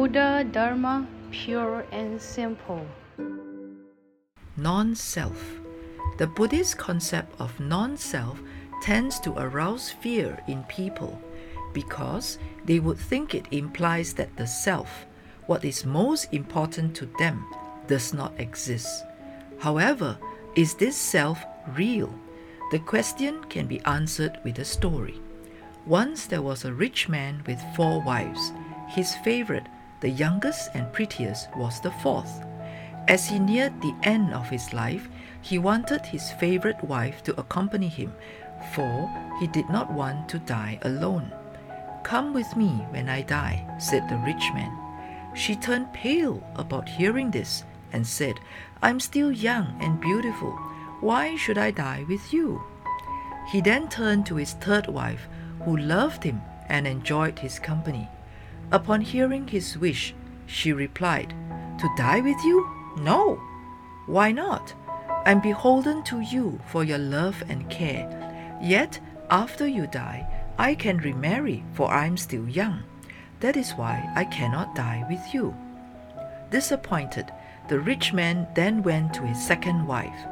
Buddha Dharma pure and simple. Non self. The Buddhist concept of non self tends to arouse fear in people because they would think it implies that the self, what is most important to them, does not exist. However, is this self real? The question can be answered with a story. Once there was a rich man with four wives. His favorite, the youngest and prettiest, was the fourth. As he neared the end of his life, he wanted his favorite wife to accompany him, for he did not want to die alone. Come with me when I die, said the rich man. She turned pale about hearing this and said, I'm still young and beautiful. Why should I die with you? He then turned to his third wife, who loved him and enjoyed his company. Upon hearing his wish, she replied, To die with you? No. Why not? I'm beholden to you for your love and care. Yet, after you die, I can remarry, for I'm still young. That is why I cannot die with you. Disappointed, the rich man then went to his second wife.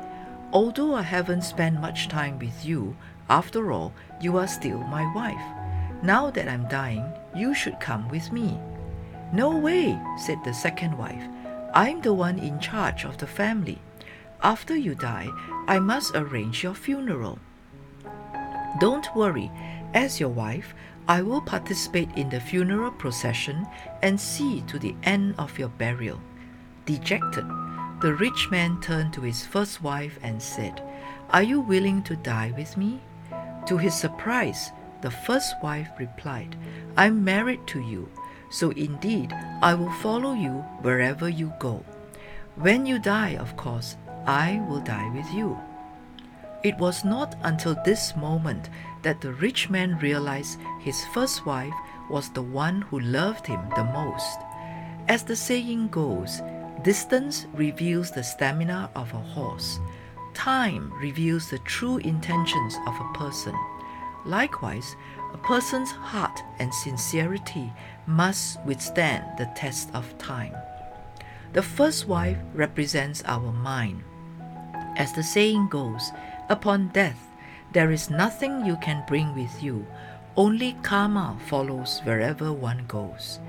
Although I haven't spent much time with you, after all, you are still my wife. Now that I'm dying, you should come with me. No way, said the second wife. I'm the one in charge of the family. After you die, I must arrange your funeral. Don't worry, as your wife, I will participate in the funeral procession and see to the end of your burial. Dejected, the rich man turned to his first wife and said, Are you willing to die with me? To his surprise, the first wife replied, I'm married to you, so indeed I will follow you wherever you go. When you die, of course, I will die with you. It was not until this moment that the rich man realized his first wife was the one who loved him the most. As the saying goes, distance reveals the stamina of a horse. Time reveals the true intentions of a person. Likewise, a person's heart and sincerity must withstand the test of time. The first wife represents our mind. As the saying goes, upon death, there is nothing you can bring with you, only karma follows wherever one goes.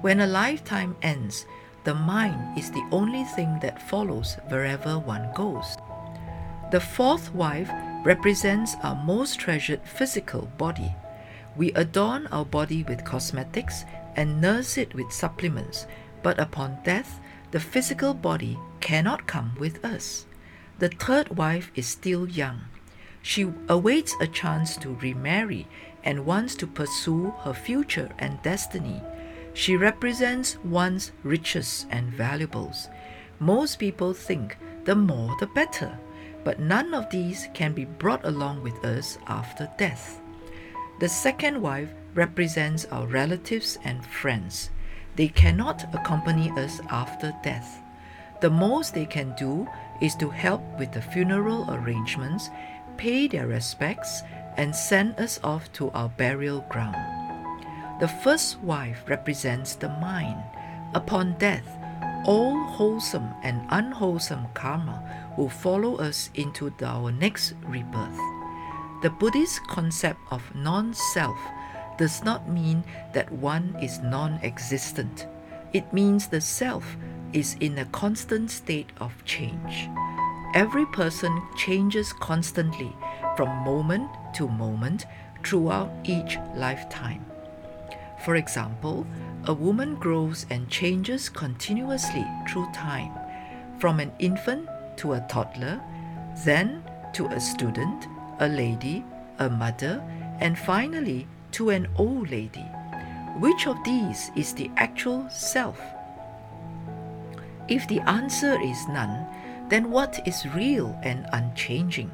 When a lifetime ends, the mind is the only thing that follows wherever one goes. The fourth wife represents our most treasured physical body. We adorn our body with cosmetics and nurse it with supplements, but upon death, the physical body cannot come with us. The third wife is still young. She awaits a chance to remarry and wants to pursue her future and destiny. She represents one's riches and valuables. Most people think the more the better but none of these can be brought along with us after death. The second wife represents our relatives and friends. They cannot accompany us after death. The most they can do is to help with the funeral arrangements, pay their respects, and send us off to our burial ground. The first wife represents the mind. Upon death, all wholesome and unwholesome karma will follow us into our next rebirth. The Buddhist concept of non self does not mean that one is non existent. It means the self is in a constant state of change. Every person changes constantly from moment to moment throughout each lifetime. For example, a woman grows and changes continuously through time, from an infant to a toddler, then to a student, a lady, a mother, and finally to an old lady. Which of these is the actual self? If the answer is none, then what is real and unchanging?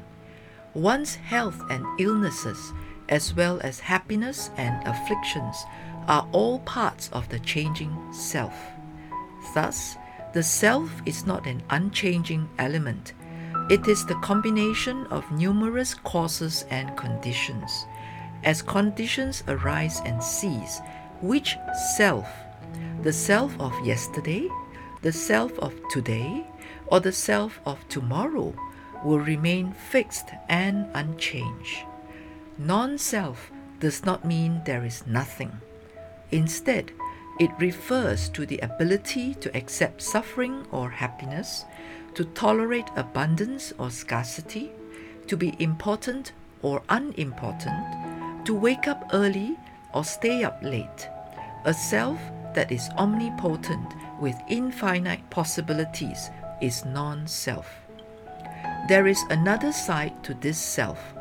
One's health and illnesses, as well as happiness and afflictions, are all parts of the changing self. Thus, the self is not an unchanging element. It is the combination of numerous causes and conditions. As conditions arise and cease, which self? the self of yesterday, the self of today, or the self of tomorrow will remain fixed and unchanged. Non self does not mean there is nothing. Instead, it refers to the ability to accept suffering or happiness, to tolerate abundance or scarcity, to be important or unimportant, to wake up early or stay up late. A self that is omnipotent with infinite possibilities is non self. There is another side to this self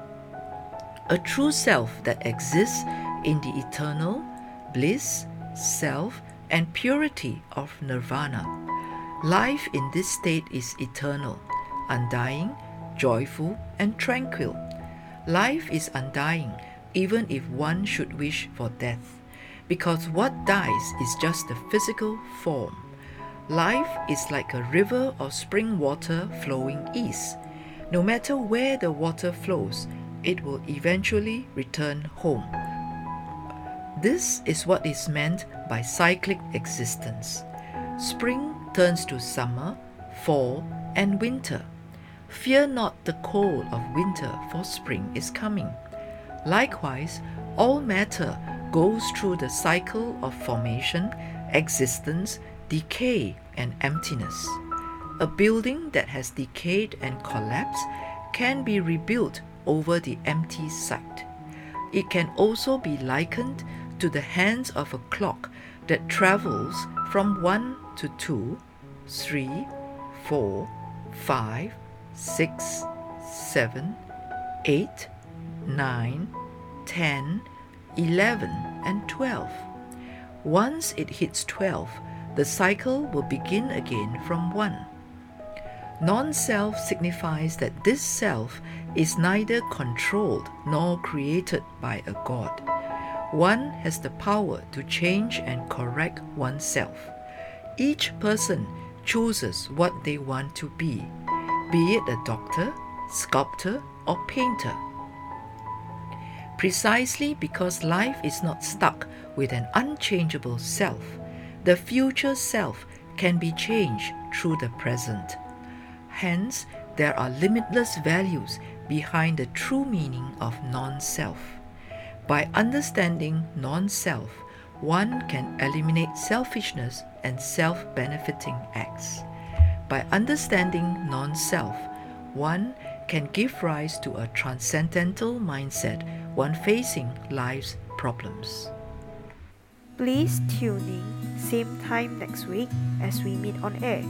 a true self that exists in the eternal bliss, self, and purity of nirvana. Life in this state is eternal, undying, joyful, and tranquil. Life is undying even if one should wish for death, because what dies is just the physical form. Life is like a river or spring water flowing east. No matter where the water flows, it will eventually return home. This is what is meant by cyclic existence. Spring turns to summer, fall, and winter. Fear not the cold of winter, for spring is coming. Likewise, all matter goes through the cycle of formation, existence, decay, and emptiness. A building that has decayed and collapsed can be rebuilt over the empty site. It can also be likened to the hands of a clock that travels from 1 to 2, 3, 4, 5, 6, 7, 8, 9, 10, 11, and 12. Once it hits 12, the cycle will begin again from 1. Non self signifies that this self is neither controlled nor created by a God. One has the power to change and correct oneself. Each person chooses what they want to be, be it a doctor, sculptor, or painter. Precisely because life is not stuck with an unchangeable self, the future self can be changed through the present. Hence, there are limitless values behind the true meaning of non self. By understanding non self, one can eliminate selfishness and self benefiting acts. By understanding non self, one can give rise to a transcendental mindset when facing life's problems. Please tune in same time next week as we meet on air.